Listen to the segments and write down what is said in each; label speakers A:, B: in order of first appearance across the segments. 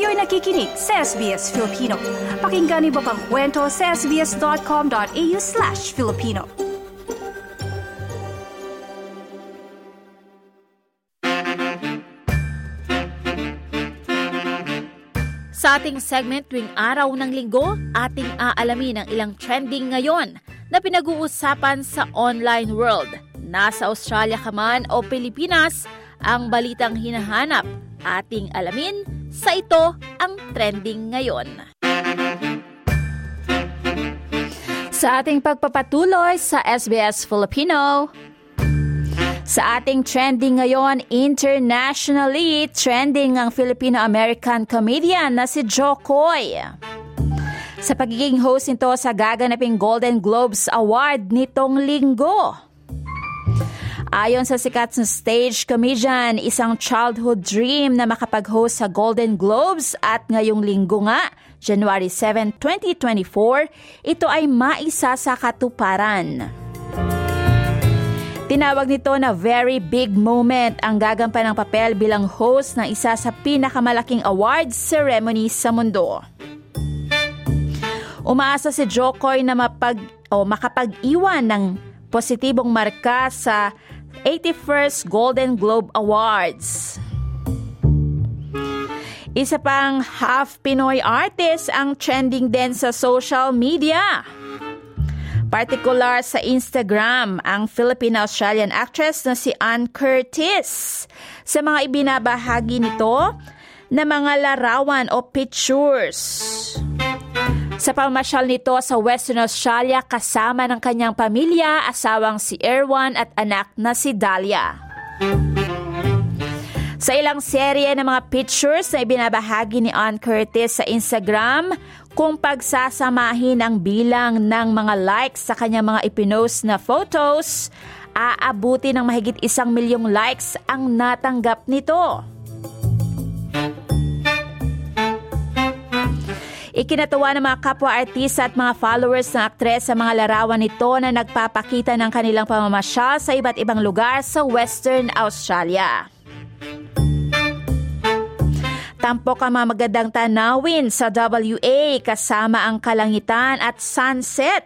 A: Kayo'y nakikinig sa SBS Filipino. Pakinggan niyo pa ang kwento sa sbs.com.au slash Filipino.
B: Sa ating segment tuwing araw ng linggo, ating aalamin ang ilang trending ngayon na pinag-uusapan sa online world. Nasa Australia ka man o Pilipinas, ang balitang hinahanap ating alamin sa ito ang trending ngayon. Sa ating pagpapatuloy sa SBS Filipino, sa ating trending ngayon, internationally, trending ang Filipino-American comedian na si Joe Coy. Sa pagiging host nito sa gaganaping Golden Globes Award nitong linggo. Ayon sa sikat na stage comedian, isang childhood dream na makapag-host sa Golden Globes at ngayong linggo nga, January 7, 2024, ito ay maisa sa katuparan. Tinawag nito na very big moment ang gagampan ng papel bilang host ng isa sa pinakamalaking awards ceremony sa mundo. Umaasa si Jokoy na mapag, o makapag-iwan ng positibong marka sa 81st Golden Globe Awards. Isa pang half Pinoy artist ang trending din sa social media. Partikular sa Instagram ang Filipino-Australian actress na si Ann Curtis. Sa mga ibinabahagi nito na mga larawan o pictures. Sa pamasyal nito sa Western Australia kasama ng kanyang pamilya, asawang si Erwan at anak na si Dahlia. Sa ilang serye ng mga pictures na ibinabahagi ni Ann Curtis sa Instagram, kung pagsasamahin ang bilang ng mga likes sa kanyang mga ipinost na photos, aabuti ng mahigit isang milyong likes ang natanggap nito. Ikinatuwa ng mga kapwa-artista at mga followers ng aktres sa mga larawan nito na nagpapakita ng kanilang pamamasyal sa iba't ibang lugar sa Western Australia. Tampok ang mga magandang tanawin sa WA kasama ang kalangitan at sunset.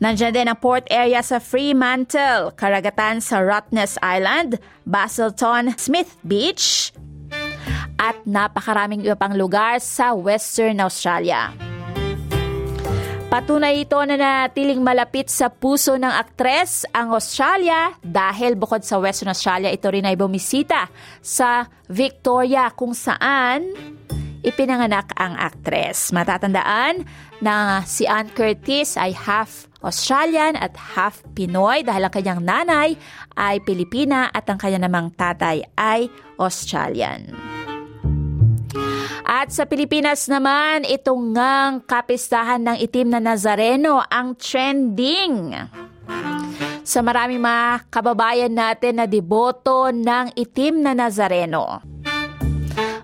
B: Nandiyan din ang port area sa Fremantle, karagatan sa Rottnest Island, Basilton, Smith Beach, at napakaraming iba pang lugar sa Western Australia. Patunay ito na natiling malapit sa puso ng aktres ang Australia dahil bukod sa Western Australia, ito rin ay bumisita sa Victoria kung saan ipinanganak ang aktres. Matatandaan na si Ann Curtis ay half Australian at half Pinoy dahil ang kanyang nanay ay Pilipina at ang kanyang namang tatay ay Australian. At sa Pilipinas naman, itong ngang kapistahan ng itim na Nazareno ang trending. Sa maraming mga kababayan natin na deboto ng itim na Nazareno.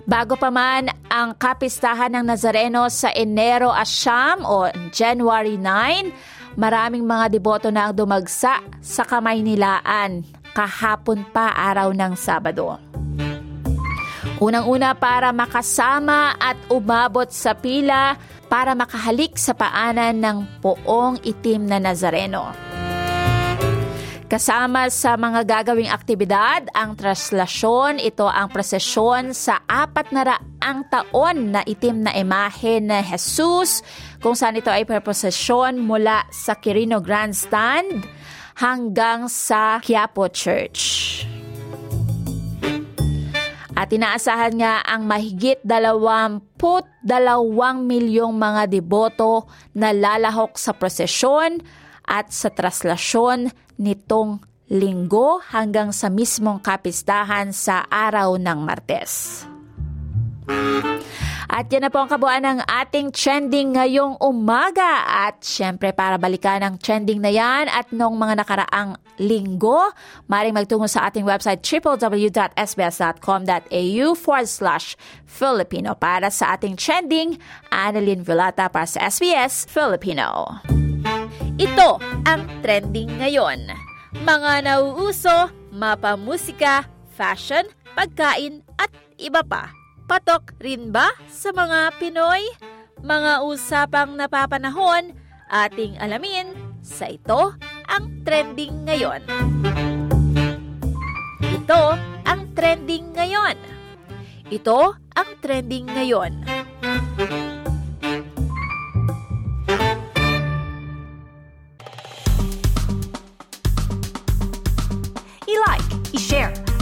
B: Bago pa man ang kapistahan ng Nazareno sa Enero Asyam o January 9, maraming mga deboto na ang dumagsa sa kamay nilaan kahapon pa araw ng Sabado. Unang-una para makasama at umabot sa pila para makahalik sa paanan ng poong itim na Nazareno. Kasama sa mga gagawing aktibidad, ang traslasyon, ito ang prosesyon sa apat na raang taon na itim na imahe na Jesus, kung saan ito ay prosesyon mula sa Quirino Grandstand hanggang sa Quiapo Church. At inaasahan nga ang mahigit 22 milyong mga deboto na lalahok sa prosesyon at sa traslasyon nitong linggo hanggang sa mismong kapistahan sa araw ng Martes. At yan na po ang kabuuan ng ating trending ngayong umaga. At syempre para balikan ang trending na yan at nung mga nakaraang linggo, maring magtungo sa ating website www.sbs.com.au forward slash Filipino para sa ating trending, Annalyn Vilata para sa SBS Filipino. Ito ang trending ngayon. Mga nauuso, mapamusika, fashion, pagkain at iba pa Patok rin ba sa mga Pinoy? Mga usapang napapanahon, ating alamin sa ito ang trending ngayon. Ito ang trending ngayon. Ito ang trending ngayon.
A: I-like, i-share,